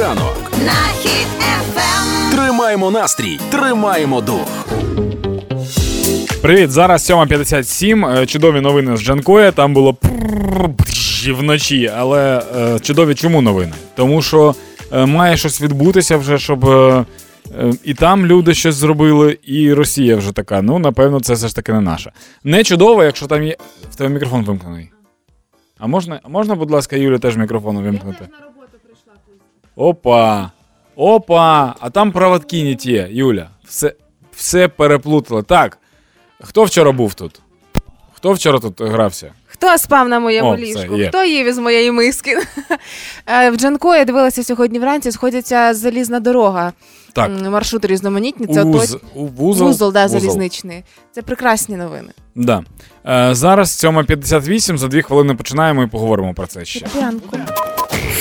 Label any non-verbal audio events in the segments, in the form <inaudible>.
Ранок на хід ефем. Тримаємо настрій, тримаємо дух. Привіт, зараз 7.57. Е, чудові новини з Джанкоя. Там було вночі, але е, чудові чому новини? Тому що е, має щось відбутися вже, щоб і там люди щось зробили, і Росія вже така. Ну, напевно, це все ж таки не наша. Не чудово, якщо там є. В тебе мікрофон вимкнений. А можна, можна, будь ласка, Юля, теж мікрофон вимкнути? Опа! Опа! А там проводки не ті, Юля. Все все переплутали. Так. Хто вчора був тут? Хто вчора тут грався? Хто спав на моєму О, ліжку? Є. Хто їв із моєї миски? <laughs> Е, в Джанко я дивилася сьогодні вранці, сходиться залізна дорога. Так. Маршрути різноманітні. Це Уз... Ото... Вузол, Вузол, да, Вузол. залізничний. Це прекрасні новини. Да. Е, Зараз 7.58, за дві хвилини починаємо і поговоримо про це ще. Ранку.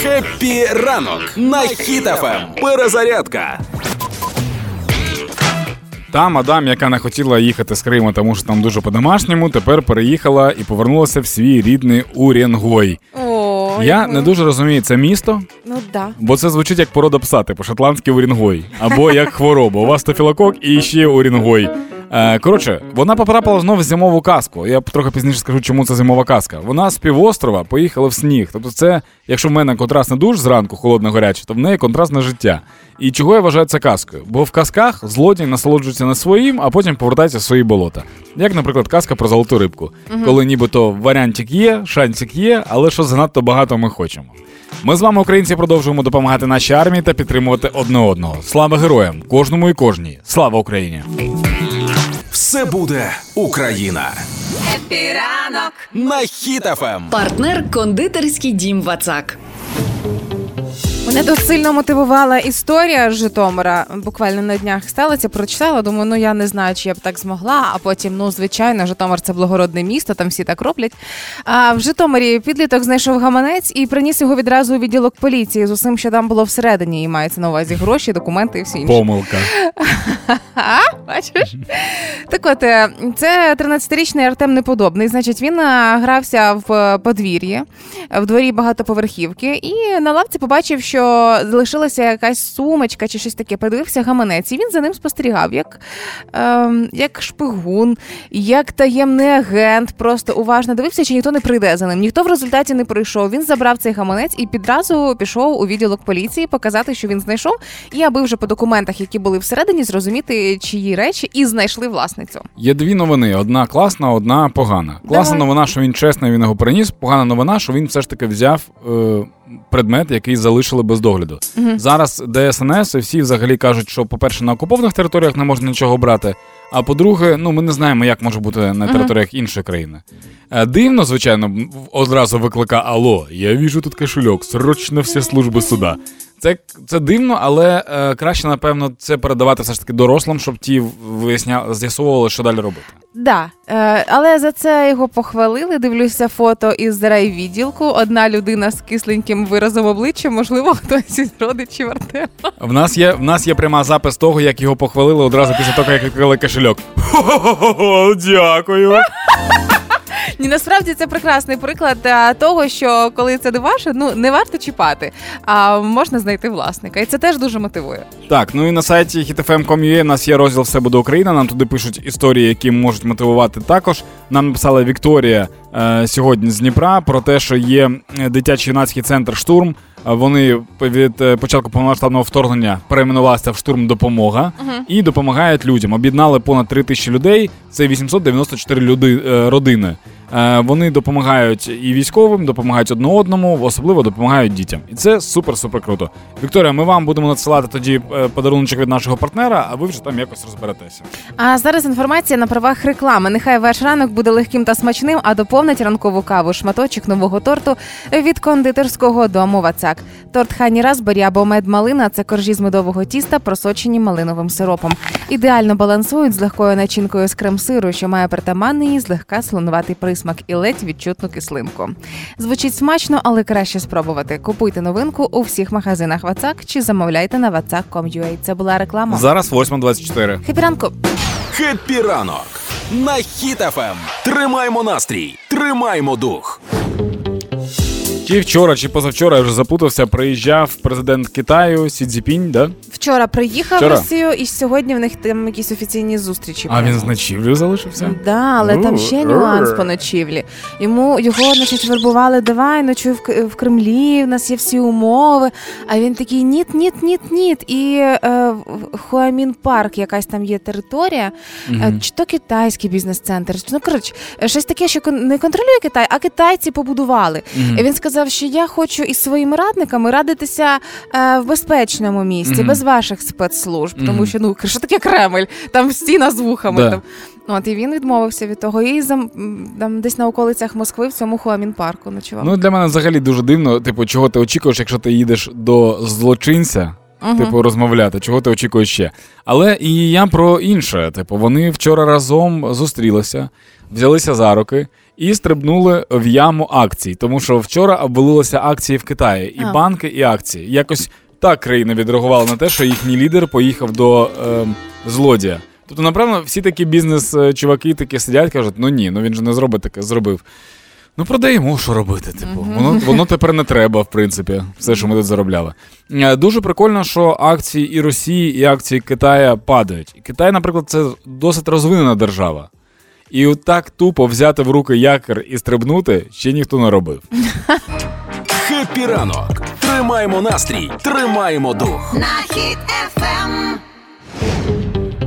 Happy ранок на Хіт FM. Перезарядка. Та мадам, яка не хотіла їхати з Криму, тому що там дуже по-домашньому, тепер переїхала і повернулася в свій рідний Урєнгой. О, Я не дуже розумію це місто, ну да. бо це звучить як порода пса, типу шотландський Уренгой, або як хвороба. У вас стафілокок і ще Уренгой. Е, Коротше, вона потрапила знову в зимову казку. Я трохи пізніше скажу, чому це зимова казка. Вона з півострова поїхала в сніг. Тобто, це, якщо в мене контрастний душ зранку, холодно гарячий, то в неї контрастне життя. І чого я вважаю це казкою? Бо в казках злодій насолоджується не своїм, а потім повертається в свої болота. Як, наприклад, казка про золоту рибку, угу. коли нібито варіантик є, шансик є, але що занадто багато ми хочемо. Ми з вами, українці, продовжуємо допомагати нашій армії та підтримувати одне одного. Слава героям, кожному і кожній. Слава Україні! Все буде Україна. Happy ранок на Хіт FM. Партнер кондитерський дім Вацак. Мене тут сильно мотивувала історія з Житомира. Буквально на днях сталося, прочитала. Думаю, ну я не знаю, чи я б так змогла. А потім, ну звичайно, Житомир це благородне місто, там всі так роблять. А в Житомирі підліток знайшов гаманець і приніс його відразу у відділок поліції з усім, що там було всередині, і мається на увазі гроші, документи і всі інші. Помилка. <laughs> Бачиш? Так от, е, це 13-річний Артем Неподобний. Значить, він е, грався в подвір'ї в дворі багатоповерхівки, і на лавці побачив, що залишилася якась сумочка чи щось таке. Подивився гаманець, і він за ним спостерігав, як е, як шпигун, як таємний агент. Просто уважно дивився, чи ніхто не прийде за ним. Ніхто в результаті не прийшов. Він забрав цей гаманець і підразу пішов у відділок поліції показати, що він знайшов, і аби вже по документах, які були всередині, зрозуміти, чиї речі, і знайшли власницю. Є дві новини: одна класна, одна погана. Класна Давай. новина, що він чесний, він його приніс. Погана новина, що він все ж таки взяв. Е предмет, який залишили без догляду. Угу. Зараз ДСНС і всі взагалі кажуть, що, по-перше, на окупованих територіях не можна нічого брати. А по-друге, ну ми не знаємо, як може бути на територіях uh іншої країни. Е, дивно, звичайно, одразу викликає Алло, я віжу тут кошельок, срочно всі служби суда. Це це дивно, але е, краще, напевно, це передавати все ж таки дорослим, щоб ті виясняли, з'ясовували, що далі робити. Да, е, але за це його похвалили. Дивлюся фото із райвідділку. Одна людина з кисленьким виразом обличчя, можливо, хтось із родичів Артема. В нас є в нас є пряма запис того, як його похвалили одразу після того, як відкрили кошельок. <laughs> Дякую. Ні, насправді це прекрасний приклад е, того, що коли це не ваше, ну не варто чіпати, а можна знайти власника. І це теж дуже мотивує. Так, ну і на сайті hitfm.com.ua у нас є розділ Все буде Україна. Нам туди пишуть історії, які можуть мотивувати також. Нам написала Вікторія е, сьогодні з Дніпра про те, що є е, дитячий юнацький центр штурм. Вони від е, початку повномасштабного вторгнення перейменувалися в штурм допомога uh-huh. і допомагають людям. Об'єднали понад 3 тисячі людей. Це 894 люди родини. Е, вони допомагають і військовим, допомагають одне одному, особливо допомагають дітям. І це супер-супер круто. Вікторія, ми вам будемо надсилати тоді е, подарунок від нашого партнера, а ви вже там якось розберетеся. А зараз інформація на правах реклами. Нехай ваш ранок буде легким та смачним, а доповнить ранкову каву шматочок нового торту від кондитерського дому Вацак. Торт хані Разбері або мед малина це коржі з медового тіста, просочені малиновим сиропом. Ідеально балансують з легкою начинкою з крем-сиру, що має притаманний і злегка слонуватий присмак присмак і ледь відчутну кислинку. Звучить смачно, але краще спробувати. Купуйте новинку у всіх магазинах Вацак чи замовляйте на vatsak.com.ua. Це була реклама. Зараз 8.24. Happy ранку. Happy ранок на Хіт FM. Тримаймо настрій, тримаймо дух. Чи вчора, чи позавчора я вже запутався, приїжджав президент Китаю Сі Цзіньпін, да? Вчора приїхав Вчора? в Росію, і сьогодні в них там якісь офіційні зустрічі. А він з ночівлею залишився? Да, але там ще нюанс по ночівлі. Йому його значить вербували, давай ночуй в, К- в Кремлі, в нас є всі умови. А він такий ніт, ніт, ніт, ніт. І е, в- Хуамін парк, якась там є територія, е, чи то китайський бізнес-центр. Ну коротше, е, щось таке, що кон- не контролює Китай, а китайці побудували. Мгм. І він сказав, що я хочу із своїми радниками радитися е, в безпечному місці, Мгм. без ваших спецслужб, тому що ну що таке Кремль? Там стіна з вухами. Да. Там. От і він відмовився від того. І зам, там десь на околицях Москви в цьому Хуамін парку ночував. Ну, для мене взагалі дуже дивно, типу, чого ти очікуєш, якщо ти їдеш до злочинця, Мгм. типу, розмовляти, чого ти очікуєш ще. Але і я про інше. Типу, вони вчора разом зустрілися, взялися за руки і стрибнули в яму акцій. Тому що вчора обвалилися акції в Китаї, і А. банки, і акції. Якось так країна відреагувала на те, що їхній лідер поїхав до е, злодія. Тобто, напевно, всі такі бізнес-чуваки такі сидять, кажуть, ну ні, ну він же не зробить таке, зробив. Ну, продаємо, що робити. Типу, воно, <laughs> воно тепер не треба, в принципі, все, що ми тут заробляли. Е, Дуже прикольно, що акції і Росії, і акції Китая падають. Китай, наприклад, це досить розвинена держава. І от так тупо взяти в руки якір і стрибнути ще ніхто не робив. Хеппі ранок. Тримаємо настрій, тримаємо дух. На хід ефем.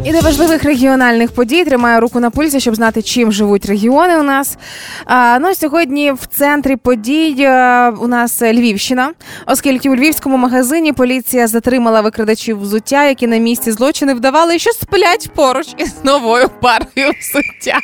І до важливих регіональних подій тримаю руку на пульсі, щоб знати, чим живуть регіони у нас. А, ну сьогодні в центрі подій е, у нас Львівщина, оскільки у львівському магазині поліція затримала викрадачів взуття, які на місці злочини вдавали, що сплять поруч із новою парою взуття.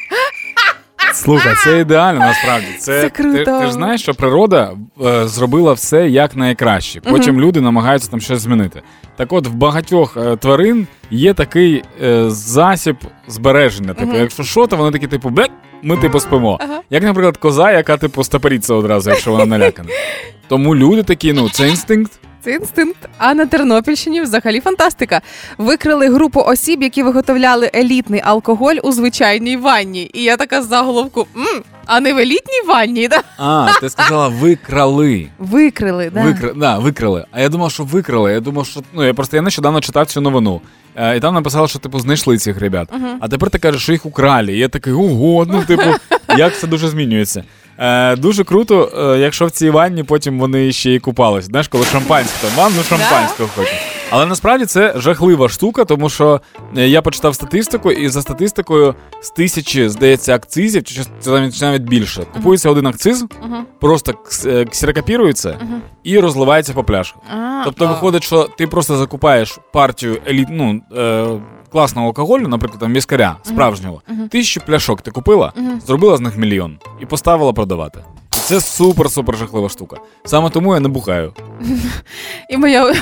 Слухай, це ідеально насправді. Це, Це круто. Ти, ти ж знаєш, що природа е, зробила все як найкраще. Потім люди намагаються там щось змінити. Так от, в багатьох е, тварин є такий е, засіб збереження. Типу, якщо що, то вони такі, типу, бек, ми типу спимо. Як, наприклад, коза, яка типу стапоріться одразу, якщо вона налякана. <laughs> Тому люди такі, ну, це інстинкт. Це інстинкт. А на Тернопільщині взагалі фантастика. Викрили групу осіб, які виготовляли елітний алкоголь у звичайній ванні. І я така з заголовку: М, а не в елітній ванні, да? А, ти сказала, викрали. Викрили, да. Викра... Да, викрали. А я думав, що викрали. Я думав, що ну я просто я нещодавно читав цю новину. Е, і там написали, що типу знайшли цих ребят. А тепер ти кажеш, що їх украли. І я такий, ого, ну типу, як це дуже змінюється. Е, дуже круто, е, якщо в цій ванні потім вони ще й купались. Знаєш, коли шампанське, там ванну шампанського хочуть. Але насправді це жахлива штука, тому що е, я почитав статистику, і за статистикою з тисячі, здається, акцизів, чи це навіть навіть більше. Купується один акциз, просто е, ксерокопірується і розливається по. А, Тобто виходить, що ти просто закупаєш партію еліт, ну, е, класного алкоголю, наприклад, там віскаря справжнього. Тисячу пляшок ти купила, зробила з них мільйон і поставила продавати. Це супер-супер жахлива штука. Саме тому я не бухаю. І моя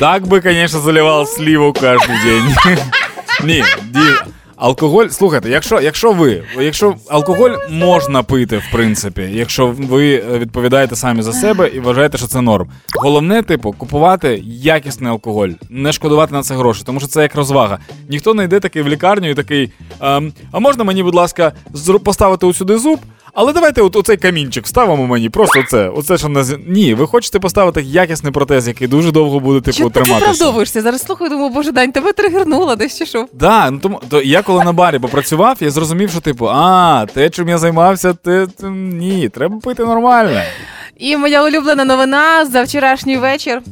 Так би, звісно, заливав сліву кожен день. Ні, ді... Алкоголь, слухайте, якщо, якщо ви, якщо алкоголь можна пити, в принципі, якщо ви е, відповідаєте самі за себе і вважаєте, що це норм. Головне, типу, купувати якісний алкоголь, не шкодувати на це гроші, тому що це як розвага. Ніхто не йде такий в лікарню і такий. ем, а можна мені, будь ласка, поставити сюди зуб? Але давайте от оцей камінчик вставимо мені, просто оце. Оце що на Ні, ви хочете поставити якісний протез, який дуже довго буде типу Чого ти триматися. виправдовуєшся? Зараз слухаю, думаю, боже дань, тебе тригернуло десь чи що? Да, ну тому то я коли на барі попрацював, я зрозумів, що типу, а, те, чим я займався, те ні, треба пити нормально. І моя улюблена новина за вчорашній вечір.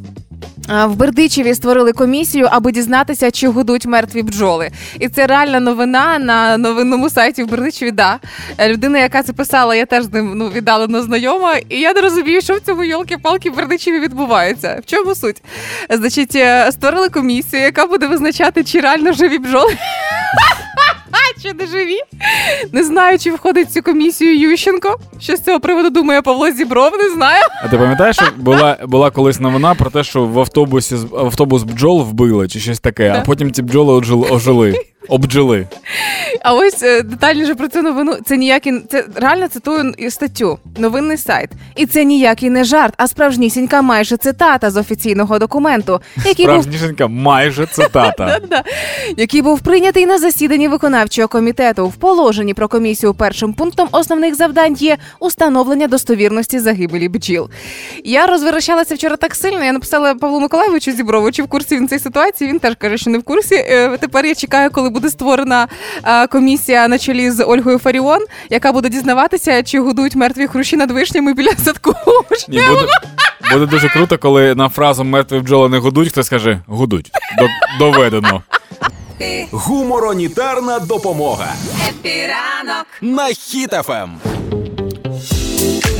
В Бердичеві створили комісію, аби дізнатися, чи гудуть мертві бджоли. І це реальна новина на новинному сайті в Бердичеві. Да. Е, Людина, яка це писала, я теж з ним ну, віддалено знайома. І я не розумію, що в цьому йолки-палки в Бердичеві відбувається. В чому суть? Значить, е, створили комісію, яка буде визначати, чи реально живі бджоли. <laughs> Чи не живі? Не знаю, чи входить в цю комісію Ющенко. Що з цього приводу думає Павло Зібров, не знаю. А ти пам'ятаєш, що була, була колись новина про те, що в автобусі автобус бджол вбили чи щось таке, а потім ці бджоли ожили. ожили. Обджили. А ось е, детальніше про цю новину. Це ніякий це реально цитую статтю. Новинний сайт. І це ніякий не жарт, а справжнісінька майже цитата з офіційного документу, який був майже цитата. <laughs> Який був прийнятий на засіданні виконавчого комітету. В положенні про комісію першим пунктом основних завдань є установлення достовірності загибелі бджіл. Я розвирощалася вчора так сильно. Я написала Павлу Миколаєвичу Зіброву, чи в курсі він цієї ситуації. Він теж каже, що не в курсі. Е, Тепер я чекаю, коли буде створена комісія на чолі з Ольгою Фаріон, яка буде дізнаватися, чи годують мертві хрущі над вишнями біля садку. Ні, буде, буде дуже круто, коли на фразу мертві бджоли не гудуть, хтось скаже гудуть. До, доведено. Гуморонітарна допомога Епіранок. на Ем.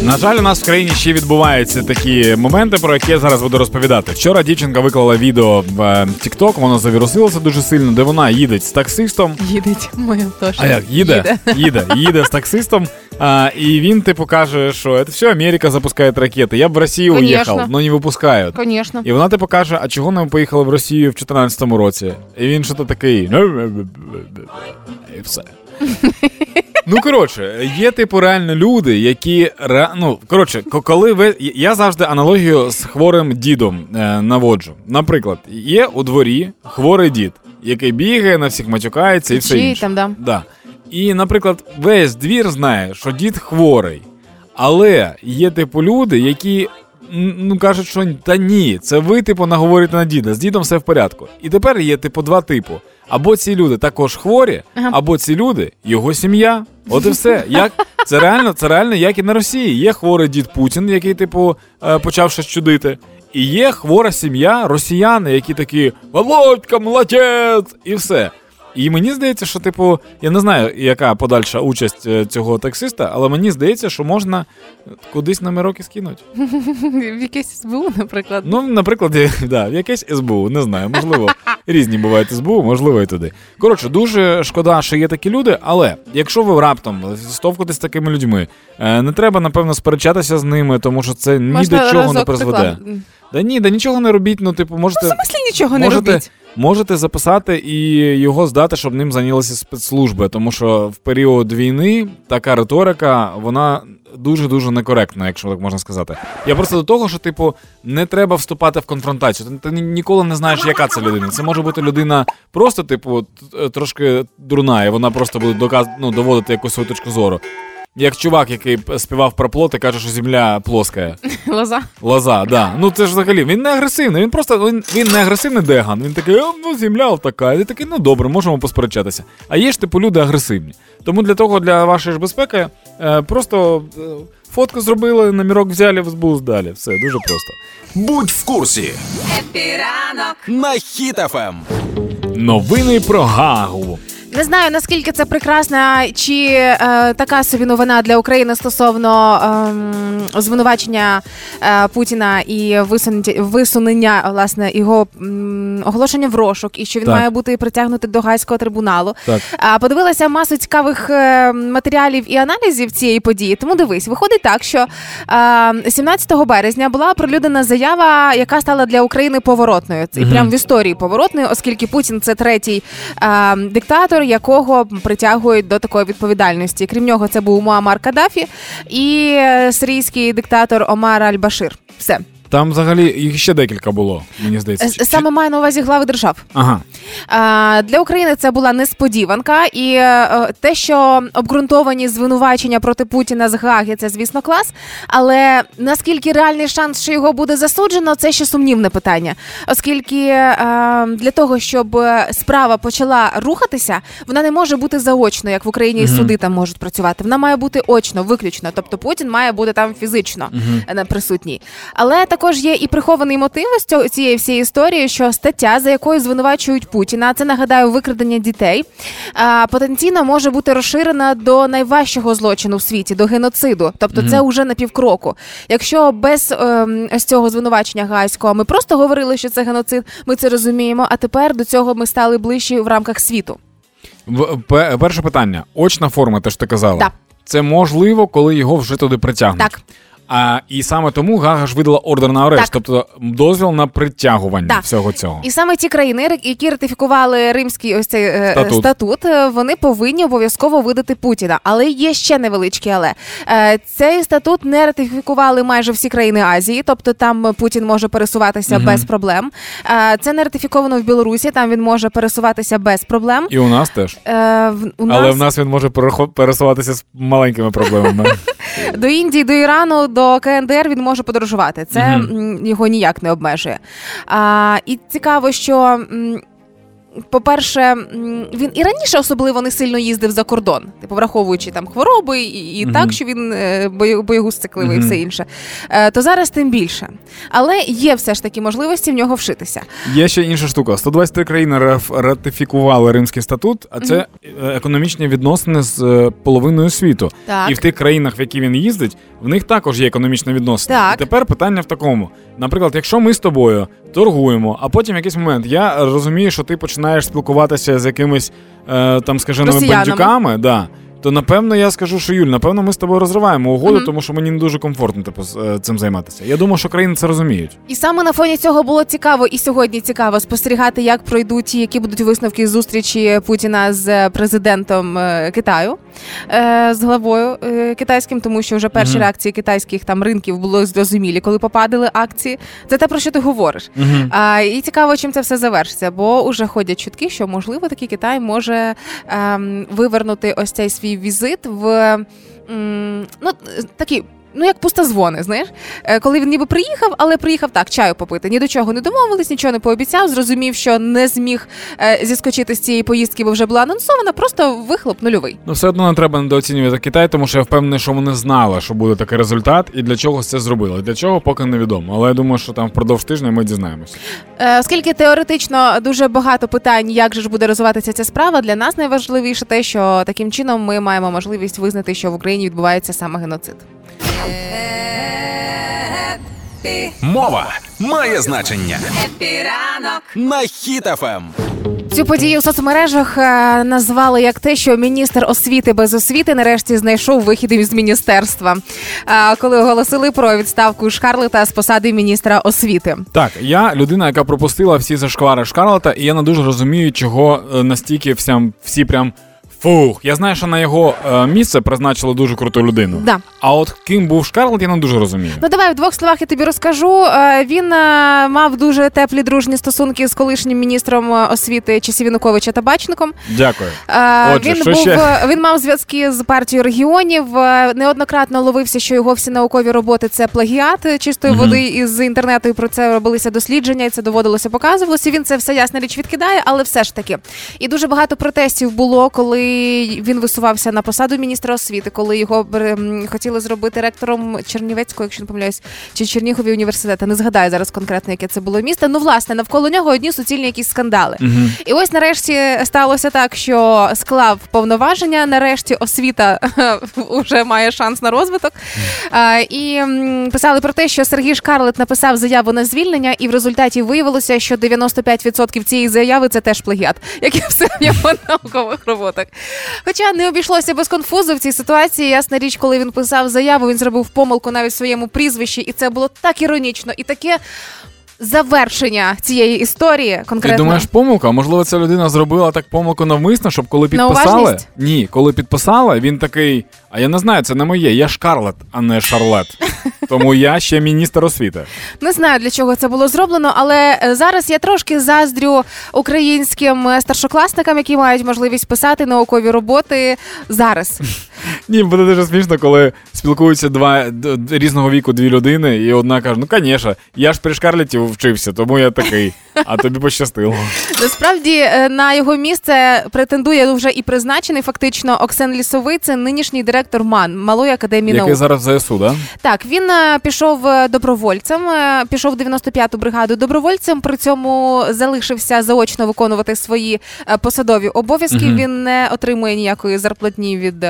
На жаль, у нас в країні ще відбуваються такі моменти, про які я зараз буду розповідати. Вчора дівчинка виклала відео в е, TikTok, воно завірусилося дуже сильно, де вона їде з таксистом. Їдеть моя теж. А як їде? Їде, їде з таксистом. А, і він типу каже, що це все Америка запускає ракети. Я б в Росію Конечно. уїхав, але не випускають. Звісно. І вона типу каже: а чого не поїхали в Росію в 2014 році? І він що то такий. І все. <laughs> Ну, коротше, є типу реально люди, які ну, коротше, коли ви. Я завжди аналогію з хворим дідом е, наводжу. Наприклад, є у дворі хворий дід, який бігає, на всіх матюкається і все інше. там, да. Да. І, наприклад, весь двір знає, що дід хворий. Але є типу люди, які ну кажуть, що та ні, це ви, типу, наговорите на діда. З дідом все в порядку. І тепер є, типу, два типу. Або ці люди також хворі, Ага. або ці люди його сім'я. От і все. Як це реально, це реально, як і на Росії. Є хворий дід Путін, який, типу, е, почав щось чудити. І є хвора сім'я, росіяни, які такі Володька, молодець! І все. І мені здається, що, типу, я не знаю, яка подальша участь е, цього таксиста, але мені здається, що можна кудись номерок і скинути. <laughs> В якесь СБУ, наприклад. Ну, наприклад, <laughs> да, в якесь СБУ, не знаю, можливо, різні бувають СБУ, можливо, і туди. Коротше, дуже шкода, що є такі люди, але якщо ви раптом стовкаєтесь з такими людьми, е, не треба, напевно, сперечатися з ними, тому що це ні Можна до чого не призведе. приклад. Да ні, да нічого не робіть, ну, типу, можете. В смислі нічого не можете, робіть. Можете записати і його здати, щоб ним зайнялися спецслужби, тому що в період війни така риторика, вона дуже дуже некоректна, якщо так можна сказати. Я просто до того, що типу не треба вступати в конфронтацію. Ти, ти ніколи не знаєш, яка це людина. Це може бути людина просто, типу, трошки дурна, і вона просто буде доказ... ну, доводити якусь свою точку зору. Як чувак, який співав про плот і каже, що земля плоска. <laughs> Лоза. Лоза, да. Ну це ж взагалі він не агресивний. Він просто він, він не агресивний деган. Він такий, «О, ну земля така. І ти такий, ну добре, можемо посперечатися. А є ж типу люди агресивні. Тому для того, для вашої ж безпеки, е, просто е, фотку зробили, номерок взяли, в СБУ здали. Все дуже просто. Будь в курсі Happy ранок. на Ем. Хіт FM. Новини про Гагу. Не знаю наскільки це прекрасна чи е, така собі новина для України стосовно ем, звинувачення е, Путіна і висунення, висунення власне його оголошення в розшук, і що він Так. має бути притягнутий до гайського трибуналу. Так. А подивилася масу цікавих е, матеріалів і аналізів цієї події. Тому дивись, виходить так, що е, 17 березня була оприлюднена заява, яка стала для України поворотною. Це прям в історії поворотною, оскільки Путін це третій е, диктатор, якого притягують до такої відповідальності. Крім нього, це був Муамар Каддафі і е, сирійський диктатор Омар Аль-Башир. Все Там взагалі їх ще декілька було, мені здається. Е, саме маю на увазі глави держав. Ага. А, Для України це була несподіванка, і е, те, що обґрунтовані звинувачення проти Путіна з Гаги, це звісно клас. Але наскільки реальний шанс, що його буде засуджено, це ще сумнівне питання. Оскільки е, для того, щоб справа почала рухатися, вона не може бути заочно, як в Україні і суди там можуть працювати. Вона має бути очно, виключно. Тобто Путін має бути там фізично е, присутній. Але також є і прихований мотив з цього цієї всієї історії, що стаття, за якою звинувачують Путіна, це нагадаю викрадення дітей, потенційно може бути розширена до найважчого злочину в світі, до геноциду. Тобто, це вже на півкроку. Якщо без ем, ось цього звинувачення гайського ми просто говорили, що це геноцид, ми це розуміємо. А тепер до цього ми стали ближчі в рамках світу. В, перше питання. Очна форма, те ж ти казала. Да. Це можливо, коли його вже туди притягнуть. Так. А і саме тому Гага ж видала ордер на арешт, Так. тобто дозвіл на притягування Так. всього цього. І саме ті країни, які ратифікували римський ось цей е, Статут. статут, е, вони повинні обов'язково видати Путіна. Але є ще невеличке але Е, цей статут не ратифікували майже всі країни Азії, тобто там Путін може пересуватися без проблем. Е, Це не ратифіковано в Білорусі, там він може пересуватися без проблем. І у нас теж. Е, в- у Але в нас він може пересуватися з маленькими проблемами. <laughs> до Індії, до Ірану, до КНДР він може подорожувати. Це м, його ніяк не обмежує. А, і цікаво, що. По-перше, він і раніше особливо не сильно їздив за кордон, типу враховуючи там хвороби і, і Мгм. так, що він е, бою- боєгуз цикливий і все інше. Е, То зараз тим більше. Але є все ж таки можливості в нього вшитися. Є ще інша штука. 123 країни ратифікували Римський статут, а це е, економічні відносини з половиною світу. Так. І в тих країнах, в які він їздить, в них також є економічні відносини. Так. І тепер питання в такому: наприклад, якщо ми з тобою торгуємо, а потім в якийсь момент я розумію, що ти починаєш спілкуватися з якимись е, там скаженими бандюками, да. То напевно я скажу, що Юль, напевно, ми з тобою розриваємо угоду, Мгм. тому що мені не дуже комфортно типу, е, цим займатися. Я думаю, що країни це розуміють. І саме на фоні цього було цікаво, і сьогодні цікаво спостерігати, як пройдуть які будуть висновки зустрічі Путіна з президентом е, Китаю е, з главою е, китайським, тому що вже перші Мгм. реакції китайських там ринків були зрозумілі, коли попадали акції. Це те про що ти говориш. Угу. А, і цікаво, чим це все завершиться, бо уже ходять чутки, що можливо такий Китай може ем, вивернути ось цей свій візит в ну такі. Ну, як пустозвони, знаєш, Е, коли він ніби приїхав, але приїхав так, чаю попити. Ні до чого не домовились, нічого не пообіцяв. Зрозумів, що не зміг е, зіскочити з цієї поїздки, бо вже була анонсована. Просто вихлоп нульовий. Ну, все одно не треба недооцінювати Китай, тому що я впевнений, що вони знали, що буде такий результат, і для чого це зробили. Для чого поки невідомо. Але я думаю, що там впродовж тижня ми дізнаємося. Е, Оскільки теоретично дуже багато питань, як же ж буде розвиватися ця справа, для нас найважливіше те, що таким чином ми маємо можливість визнати, що в Україні відбувається саме геноцид. Happy, Мова має значення. Happy ранок. На Ем. Хіт FM. Цю подію в соцмережах е, назвали як те, що міністр освіти без освіти нарешті знайшов вихід із міністерства, е, коли оголосили про відставку Шкарлета з посади міністра освіти. Так, я людина, яка пропустила всі зашквари Шкарлета, і я не дуже розумію, чого е, настільки всім, всі прям. Фух, я знаю, що на його е, місце призначили дуже круту людину. Да. А от ким був Шкарлет, я не дуже розумію. Ну давай в двох словах я тобі розкажу. Е, Він е, мав дуже теплі дружні стосунки з колишнім міністром е, освіти часів Януковича Табачником. Дякую. Е, Отже, він що був ще? е, він мав зв'язки з партією регіонів. е, Неоднократно ловився, що його всі наукові роботи це плагіат чистої Мгм. води із інтернету. І про це робилися дослідження, і це доводилося показувалося. Він це все ясна річ відкидає, але все ж таки. І дуже багато протестів було, коли він висувався на посаду міністра освіти, коли його хотіли зробити ректором Чернівецького, якщо не помиляюсь, чи Чернігові університету. Не згадаю зараз конкретно, яке це було місто. Ну, власне, навколо нього одні суцільні якісь скандали. Мгм. І ось нарешті сталося так, що склав повноваження. Нарешті освіта <laughs> вже має шанс на розвиток. І писали про те, що Сергій Шкарлет написав заяву на звільнення, і в результаті виявилося, що 95% цієї заяви це теж плагіат, як і все в його <laughs> наукових роботах. Хоча не обійшлося без конфузу в цій ситуації. Ясна річ, коли він писав заяву, він зробив помилку навіть в своєму прізвищі, і це було так іронічно і таке. Завершення цієї історії конкретно Ти думаєш, помилка? Можливо, ця людина зробила так помилку навмисно, щоб коли підписали. Ні, коли підписали, він такий. А я не знаю, це не моє. Я Шкарлет, а не Шарлет. <laughs> Тому я ще міністр освіти. Не знаю для чого це було зроблено, але е, зараз я трошки заздрю українським старшокласникам, які мають можливість писати наукові роботи зараз. <laughs> Ні, буде дуже смішно, коли спілкуються два різного віку дві людини, і одна каже: ну, звісно, я ж при Шкарлеті вчився, тому я такий. А тобі пощастило. Насправді е, на його місце претендує вже і призначений фактично Оксен Лісовий. Це нинішній директор МАН Малої академії Який наук. зараз в ЗСУ, да? Так, він е, пішов е, добровольцем, пішов в 95-ту бригаду добровольцем. При цьому залишився заочно виконувати свої посадові обов'язки. Мгм. Він не отримує ніякої зарплатні від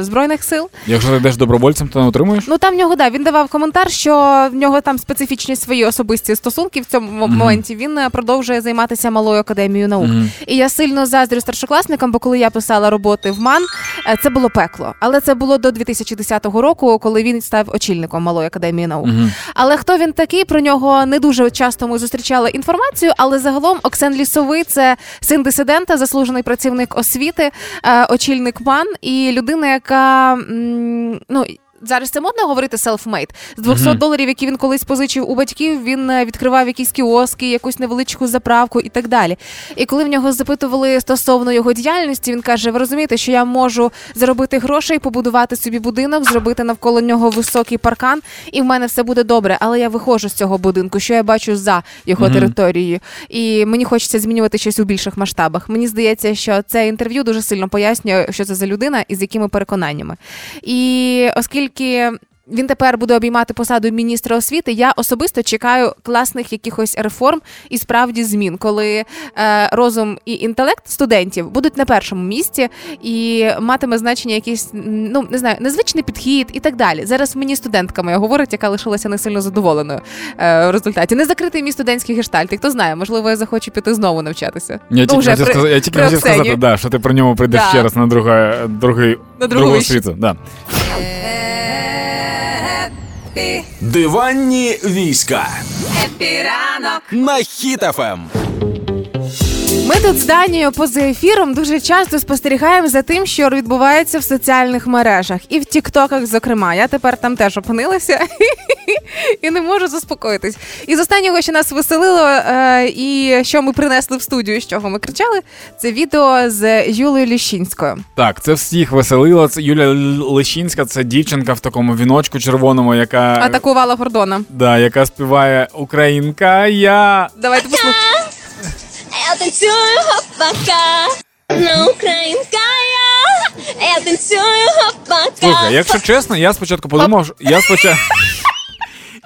збройних сил. Якщо ти йдеш добровольцем, то не отримуєш? Ну там в нього да він давав коментар, що в нього там специфічні свої особисті стосунки в цьому Мгм. моменті. Він е, продовжує займатися малою академією наук. Мгм. І я сильно заздрю старшокласникам, бо коли я писала роботи в МАН, е, це було пекло. Але це було до 2010 року, коли він став очільником малої академії наук. Мгм. Але хто він такий? Про нього не дуже часто ми зустрічали інформацію. Але загалом Оксен Лісовий це син дисидента, заслужений працівник освіти, е, очільник МАН і людина, яка ну. Зараз це модно говорити self-made. З 200 Мгм. доларів, які він колись позичив у батьків, він е, відкривав якісь кіоски, якусь невеличку заправку і так далі. І коли в нього запитували стосовно його діяльності, він каже: Ви розумієте, що я можу заробити грошей, побудувати собі будинок, зробити навколо нього високий паркан, і в мене все буде добре. Але я виходжу з цього будинку, що я бачу за його Мгм. територією. І мені хочеться змінювати щось у більших масштабах. Мені здається, що це інтерв'ю дуже сильно пояснює, що це за людина і з якими переконаннями. І оскільки. Він тепер буде обіймати посаду міністра освіти. Я особисто чекаю класних якихось реформ і справді змін, коли е, розум і інтелект студентів будуть на першому місці і матиме значення якийсь ну не знаю, незвичний підхід і так далі. Зараз мені студентка моя говорить, яка лишилася не сильно задоволеною е, в результаті. Не закритий мій студентський гештальт. І хто знає, можливо, я захочу піти знову навчатися. Я Ну, тільки вже хотів при- сказати, я тільки хотів сказати, да, що ти про ньому прийдеш Да. ще раз на друга, другий, На другу другу світу. Да. Епі, Диванні війська епіранок. на Ем. Ми тут з Данією поза ефіром дуже часто спостерігаємо за тим, що відбувається в соціальних мережах і в Тіктоках, зокрема. Я тепер там теж опинилася <laughs> і не можу заспокоїтись. І з останнього, що нас веселило, е, і що ми принесли в студію, з чого ми кричали, це відео з Юлею Ліщинською. Так, це всіх веселило. Це Юля Л- Лещинська, це дівчинка в такому віночку червоному, яка, Атакувала Гордона. да, яка співає Українка. Я Давайте послухаємо. Я танцюю гопака на українка я. Я танцюю гопака. слухай, якщо чесно, я спочатку подумав, що я спочатку.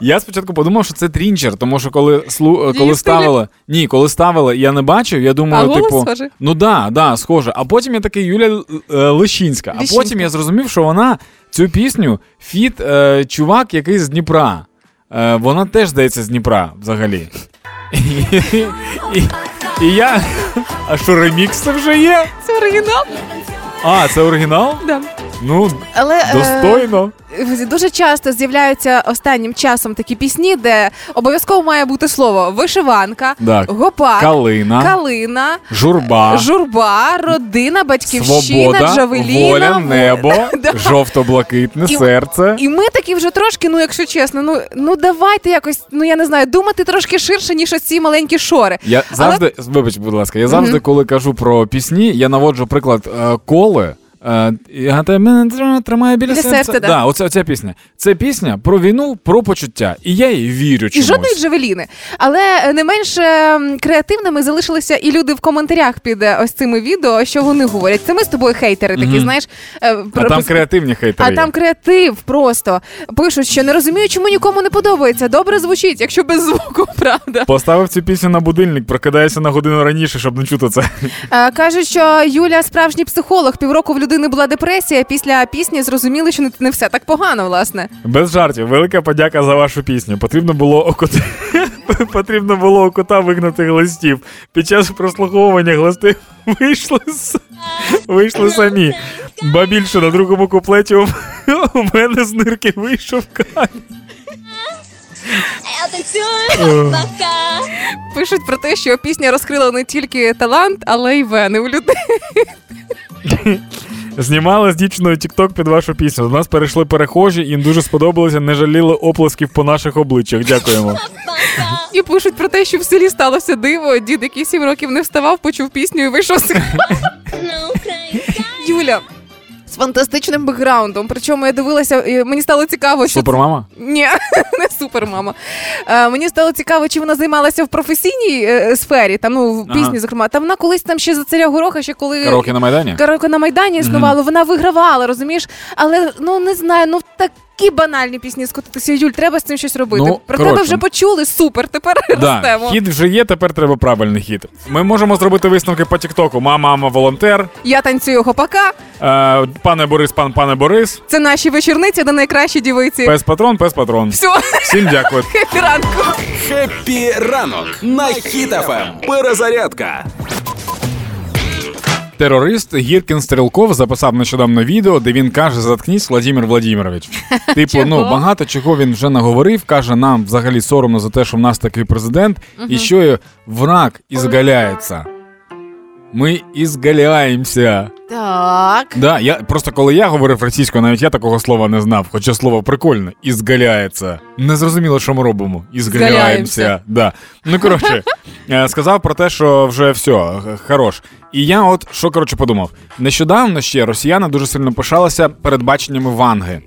Я спочатку подумав, що це трінчер, тому що коли слу... коли стилі? ставили. Ні, коли ставили, я не бачив, я думаю, А голос типу. схожий? Ну да, да, схоже. А потім я такий Юля е, Лещинська. А потім я зрозумів, що вона цю пісню фіт е, чувак, який з Дніпра. Е, вона теж здається з Дніпра взагалі. І, я. <laughs> А що ремікс це вже є? Це оригінал. А, це оригінал? Да. Ну, Але е, достойно. Дуже часто з'являються останнім часом такі пісні, де обов'язково має бути слово вишиванка, Так. гопак, Калина, калина, журба, журба, родина, батьківщина, свобода, Джавеліна, воля, небо, <laughs> Да. жовто-блакитне І- серце. І ми такі вже трошки, ну якщо чесно, ну ну давайте якось, ну я не знаю, думати трошки ширше, ніж ось ці маленькі шори. Я завжди, вибач, будь ласка, я завжди, коли кажу про пісні, я наводжу приклад е, коли. Е, я тебе тр- тримаю біля серця. да. да, оце, оця пісня. Це пісня про війну, про почуття. І я їй вірю І чомусь. жодної джавеліни. Але е, не менш е, креативними залишилися і люди в коментарях під е, ось цими відео, що вони говорять. Це ми з тобою хейтери, такі, знаєш. е, А там креативні хейтери. А є. там креатив просто пишуть, що не розумію, чому нікому не подобається. Добре звучить, якщо без звуку, <laughs> правда. Поставив цю пісню на будильник, прокидається на годину раніше, щоб не чути це. Е, Кажуть, що Юля справжній психолог. Півроку в людини була депресія. Після пісні зрозуміли, що не, не все так погано, власне. Без жартів, велика подяка за вашу пісню. Потрібно було у кота... <laughs> Потрібно було у кота вигнати глистів. Під час прослуховування глисти <laughs> вийшли, с... вийшли самі. Ба більше на другому куплеті у... <laughs> мене з нирки вийшов камінь. Гопака. Пишуть про те, що пісня розкрила не тільки талант, але й вени у людей. Знімали з дівчиною Тікток під вашу пісню. До нас перейшли перехожі, їм дуже сподобалося, не жаліли оплесків по наших обличчях. Дякуємо. І пишуть про те, що в селі сталося диво. Дід, який сім років не вставав, почув пісню і вийшов з Юля. З фантастичним бекграундом. Причому я дивилася, і мені стало цікаво, що Супермама? Ні, <laughs> не супермама. Е, мені стало цікаво, чи вона займалася в професійній е, сфері, там ну в Ага. пісні, зокрема. Та вона колись там ще за царя гороха, ще коли Караоке на Майдані? Караоке на майдані існувало, вона вигравала, розумієш? Але ну не знаю, ну в такі банальні пісні скотитися. Юль, треба з цим щось робити. Ну, Про коротше. тебе вже почули. Супер, тепер Да, ростемо. хід вже є, тепер треба правильний хід. Ми можемо зробити висновки по Тіктоку. Мама, мама, волонтер. Я танцюю гопака. Е, пане Борис, пан пане Борис. Це наші вечорниці, де найкращі дівиці. Пес патрон, пес патрон. Все, Всім дякую. хеппі ранку. Хеппі ранок на Хіт-ФМ. Перезарядка. Терорист Гіркін Стрілков записав нещодавно відео, де він каже: Заткнись Владимир Владимирович. <laughs> Типу, ну багато чого він вже наговорив. каже, нам взагалі соромно за те, що в нас такий президент, і що враг изгаляется. Ми ізгаляємося. Так. Да, я просто коли я говорив російською, навіть я такого слова не знав, хоча слово прикольне, ізгаляється. Не зрозуміло, що ми робимо. Ізгаляємося. Згаляємося. Да. Ну коротше, е, сказав про те, що вже все, хорош. І я от що коротше подумав: нещодавно ще росіяни дуже сильно пишалися передбаченнями Ванги.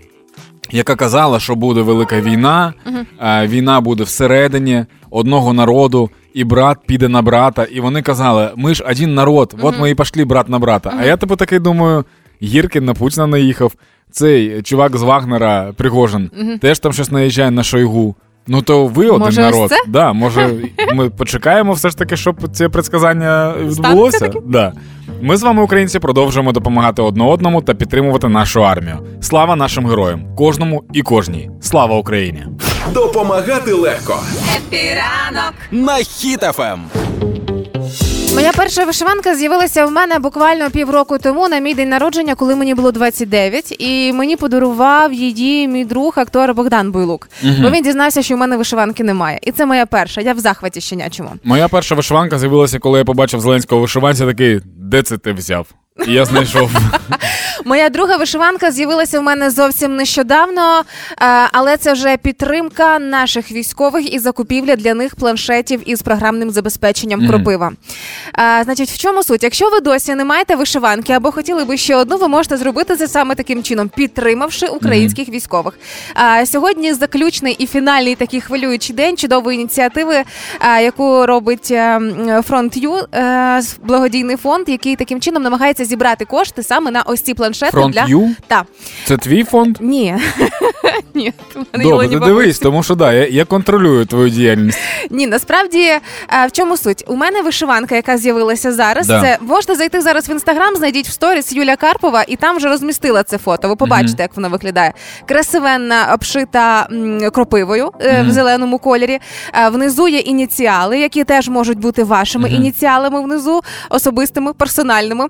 Яка казала, що буде велика війна, е, війна буде всередині одного народу, і брат піде на брата. І вони казали: ми ж один народ, от ми і пішли брат на брата. А я типу такий думаю: Гіркін на Путіна наїхав. Цей чувак з Вагнера Пригожин теж там щось наїжджає на Шойгу. Ну то ви один Може, народ. це? Да, може, ми почекаємо все ж таки, щоб це предсказання відбулося. Да. Ми з вами, українці, продовжуємо допомагати одне одному та підтримувати нашу армію. Слава нашим героям, кожному і кожній. Слава Україні! Допомагати легко Хеппі ранок. на Хіт-ФМ. Моя перша вишиванка з'явилася в мене буквально півроку тому на мій день народження, коли мені було 29, і мені подарував її мій друг, актор Богдан Буйлук. Бо він дізнався, що в мене вишиванки немає. І це моя перша. Я в захваті щенячому. Моя перша вишиванка з'явилася, коли я побачив Зеленського вишиванця, такий, де це ти взяв? Я знайшов. <laughs> Моя друга вишиванка з'явилася в мене зовсім нещодавно, е, але це вже підтримка наших військових і закупівля для них планшетів із програмним забезпеченням кропива. Е, Значить, в чому суть? Якщо ви досі не маєте вишиванки або хотіли би ще одну, ви можете зробити це саме таким чином, підтримавши українських військових. Е, Сьогодні заключний і фінальний такий хвилюючий день чудової ініціативи, е, яку робить Фронт Ю, е, благодійний фонд, який таким чином намагається зібрати кошти саме на ось ці планшети Фронт для Ю? Так. Це твій фонд? Ні. <laughs> Ні, Добре, ти дивись, тому що да, я, я контролюю твою діяльність. Ні, насправді е, в чому суть? У мене вишиванка, яка з'явилася зараз. Да. Це можете зайти зараз в інстаграм, знайдіть в сторіс Юля Карпова, і там вже розмістила це фото. Ви побачите, як воно виглядає. Красивенна, обшита м, кропивою е, в зеленому кольорі. Е, внизу є ініціали, які теж можуть бути вашими ініціалами внизу, особистими, персональними.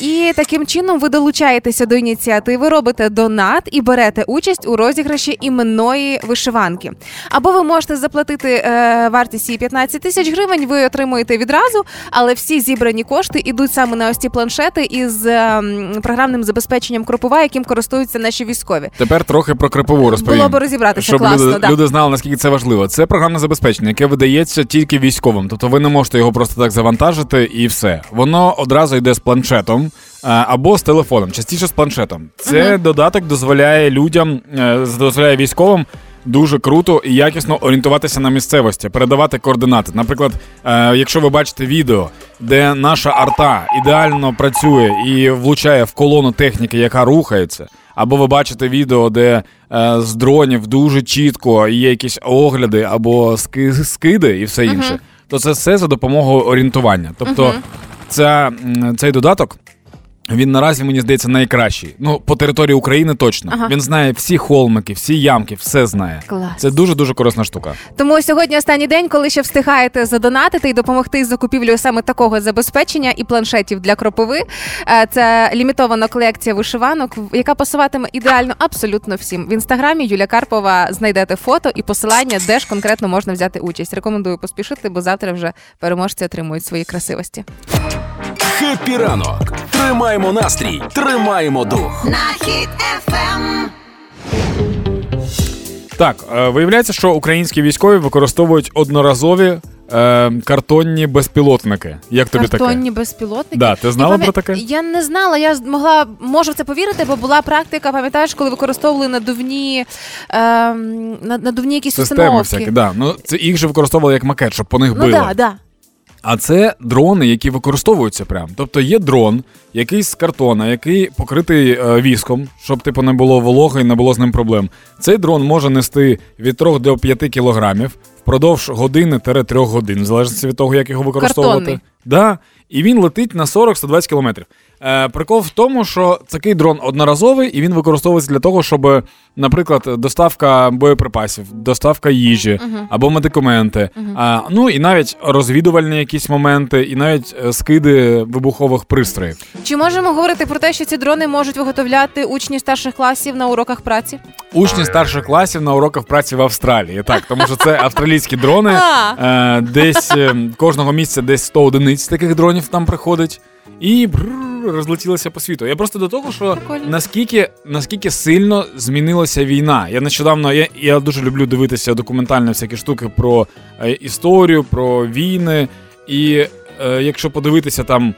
І таким чином ви долучаєтеся до ініціативи, робите донат і берете участь у розіграші іменної вишиванки. Або ви можете заплатити е, вартість її 15 тисяч гривень, ви отримуєте відразу, але всі зібрані кошти йдуть саме на ось ці планшети із е, програмним забезпеченням кропива, яким користуються наші військові. Тепер трохи про крипову розповім. Було б розібратися щоб класно, люди, да. люди знали, наскільки це важливо. Це програмне забезпечення, яке видається тільки військовим. Тобто ви не можете його просто так завантажити і все. Воно одразу йде з планшетом. Або з телефоном, частіше з планшетом. Це додаток дозволяє людям, е, дозволяє військовим дуже круто і якісно орієнтуватися на місцевості, передавати координати. Наприклад, е, якщо ви бачите відео, де наша арта ідеально працює і влучає в колону техніки, яка рухається, або ви бачите відео, де е, з дронів дуже чітко є якісь огляди або ски- скиди і все інше, то це все за допомогою орієнтування. Тобто, ця, цей додаток. Він наразі мені здається найкращий. Ну, по території України точно. Ага. Він знає всі холмики, всі ямки, все знає. Клас. Це дуже дуже корисна штука. Тому сьогодні останній день, коли ще встигаєте задонатити і допомогти з закупівлею саме такого забезпечення і планшетів для кропиви. Е, Це лімітована колекція вишиванок, яка пасуватиме ідеально абсолютно всім. В інстаграмі Юля Карпова знайдете фото і посилання, де ж конкретно можна взяти участь. Рекомендую поспішити, бо завтра вже переможці отримують свої красивості. Хеппі ранок. Тримаємо настрій, тримаємо дух. На Хіт-ФМ. Так, е, виявляється, що українські військові використовують одноразові е, картонні безпілотники. Як тобі Картонні таке? безпілотники. Да, ти знала пам'ят- про таке? Я не знала. Я могла можу в це повірити, бо була практика. Пам'ятаєш, коли використовували надувні над- надувні якісь Системи установки. всякі, да. Ну це їх же використовували як макет, щоб по них Ну били. да, да. А це дрони, які використовуються прям. Тобто є дрон, який з картона, який покритий е, віском, щоб типу не було вологи і не було з ним проблем. Цей дрон може нести від 3 до 5 кілограмів впродовж години-3 годин, в залежності від того, як його використовувати. Картонний. Да. І він летить на 40-120 кілометрів. Е, прикол в тому, що такий дрон одноразовий, і він використовується для того, щоб, наприклад, доставка боєприпасів, доставка їжі або медикаменти, а, ну і навіть розвідувальні якісь моменти, і навіть е, скиди вибухових пристроїв. Чи можемо говорити про те, що ці дрони можуть виготовляти учні старших класів на уроках праці? Учні старших класів на уроках праці в Австралії. Так, тому що це австралійські дрони. Е, десь е, кожного місяця десь 100 одиниць таких дронів там приходить. І бррр, розлетілося по світу. Я просто до того, що Прикольно. наскільки, наскільки сильно змінилася війна. Я нещодавно я, я дуже люблю дивитися документальні всякі штуки про е, історію, про війни. І е, якщо подивитися там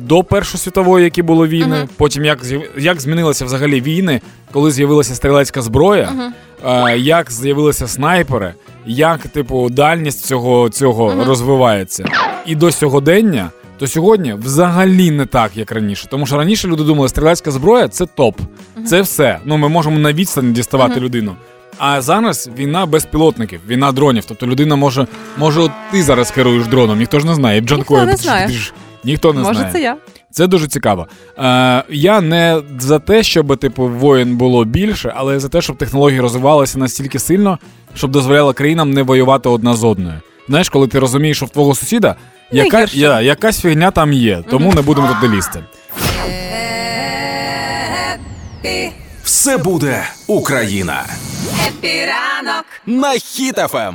до Першої світової, які були війни, Мгм. потім як, як змінилися взагалі війни, коли з'явилася стрілецька зброя, е, як з'явилися снайпери, як, типу, дальність цього, цього розвивається. І до сьогодення, то сьогодні взагалі не так, як раніше. Тому що раніше люди думали, стрілецька зброя це топ. Це все. Ну, ми можемо на відстані діставати людину. А зараз війна безпілотників, війна дронів. Тобто людина може, може, от ти зараз керуєш дроном, ніхто ж не знає. В Джанкої не знає. Ніхто не Може, знає. це я. Це дуже цікаво. Е, я не за те, щоб типу воїн було більше, але за те, щоб технології розвивалися настільки сильно, щоб дозволяло країнам не воювати одна з одною. Знаєш, коли ти розумієш, що в твого сусіда яка, я, якась фігня там є, тому не будемо туди лізти. Все буде Україна. Хеппі ранок. На Ем. Хіт-ФМ.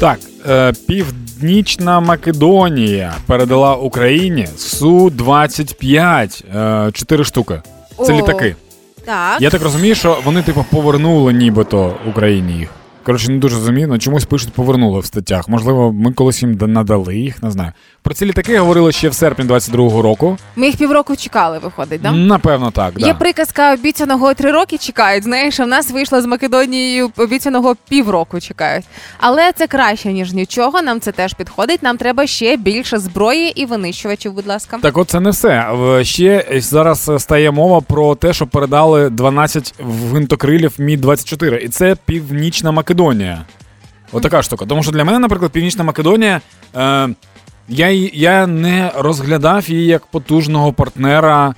Так, е, Північна Македонія передала Україні Су-25, е, 4 штуки. Це О. літаки. Так. Я так розумію, що вони, типу, повернули нібито Україні їх. Коротше, не дуже розумію, чомусь пишуть повернули в статтях. Можливо, ми колись їм да- надали їх, не знаю. Про ці літаки говорили ще в серпні 22-го року. Ми їх півроку чекали, виходить, да? Напевно, так. Да. Є приказка обіцяного три роки чекають. Знаєш, а в нас вийшло з Македонією обіцяного півроку чекають. Але це краще ніж нічого. Нам це теж підходить. Нам треба ще більше зброї і винищувачів. Будь ласка. Так, от це не все. Ще зараз стає мова про те, що передали 12 гвинтокрилів Мі-24. І це Північна Македонія. Отака штука. Тому що для мене, наприклад, Північна Македонія. Е, я, я не розглядав її як потужного партнера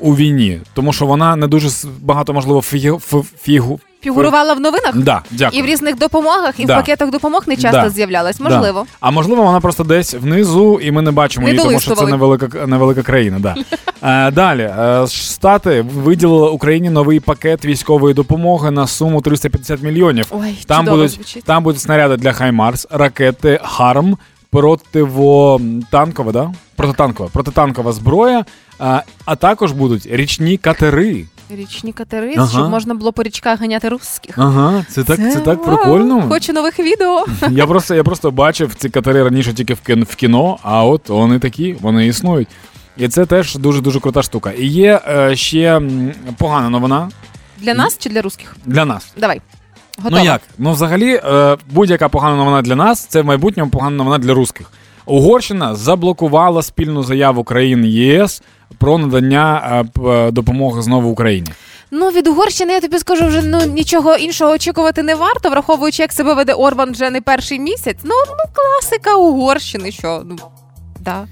у війні, тому що вона не дуже багато, можливо, фігу. фігу Фігурувала в новинах да, дякую. і в різних допомогах, і Да. в пакетах допомог не часто Да. з'являлась. Да. Можливо. А можливо, вона просто десь внизу, і ми не бачимо Не її, тому що це невелика, невелика країна. Да. Е, далі, е, Штати виділили Україні новий пакет військової допомоги на суму 350 мільйонів. Ой, Там будуть, звучить. там будуть снаряди для Хаймарс, ракети Харм, противотанкова, да? протитанкова, протитанкова зброя, а, а також будуть річні катери. Річні катери, Ага. щоб можна було по річках ганяти русських. Ага, це так, це, так вау, прикольно. Хочу нових відео. <laughs> Я просто, я просто бачив ці катери раніше тільки в кіно, в кіно, а от вони такі, вони існують. І це теж дуже дуже крута штука. І є е, ще погана новина Для нас чи для русських? для нас. Давай. Готова. Ну як? Ну, взагалі, е, будь-яка погана новина для нас це в майбутньому погана новина для русських. Угорщина заблокувала спільну заяву країн ЄС про надання е, е, допомоги знову Україні. Ну, від Угорщини я тобі скажу, вже ну нічого іншого очікувати не варто, враховуючи, як себе веде Орбан вже не перший місяць. Ну, ну класика Угорщини, що ну да.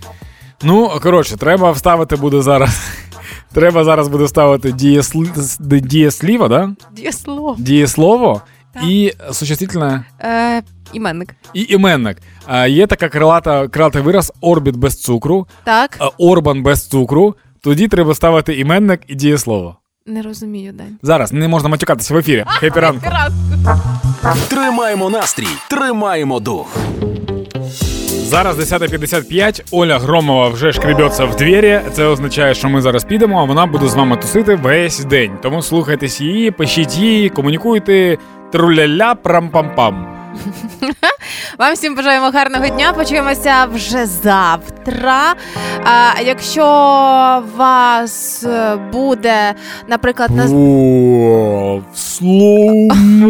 Ну, коротше, треба вставити буде зараз. <laughs> Треба зараз буде ставити дієслі- дієсліво, да? Дієслово. дієслово Так. і существительне Е, іменник. і іменник. А, є така крилата, крилатий вираз орбіт без цукру, Так, а, орбан без цукру. Тоді треба ставити іменник і дієслово. не розумію, Дань. Зараз не можна матюкатися в ефірі. Хепі ранку. Тримаємо настрій, тримаємо дух. Зараз 10.55. Оля Громова вже шкребеться в двері. Це означає, що ми зараз підемо, а вона буде з вами тусити весь день. Тому слухайтесь її, пишіть її, комунікуйте. Труляля прам-пам-пам. Вам всім бажаємо гарного дня. Почуємося вже завтра. А, якщо вас е, буде, наприклад, на О, в слоумо,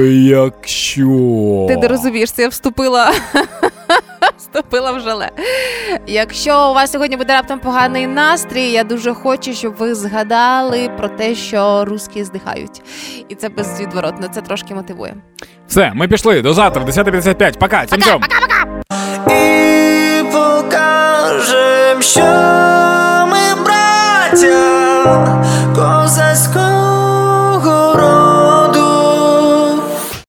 <laughs> якщо. Ти не розумієш, це я вступила. <laughs> <laughs> вступила в жале. Якщо у вас сьогодні буде раптом поганий настрій, я дуже хочу, щоб ви згадали про те, що русські здихають, і це безвідворотно. Це трошки мотивує. Все, ми пішли до завтра, 10.55. Пока, пока, пока, пока. І покажем, що ми браття козацького.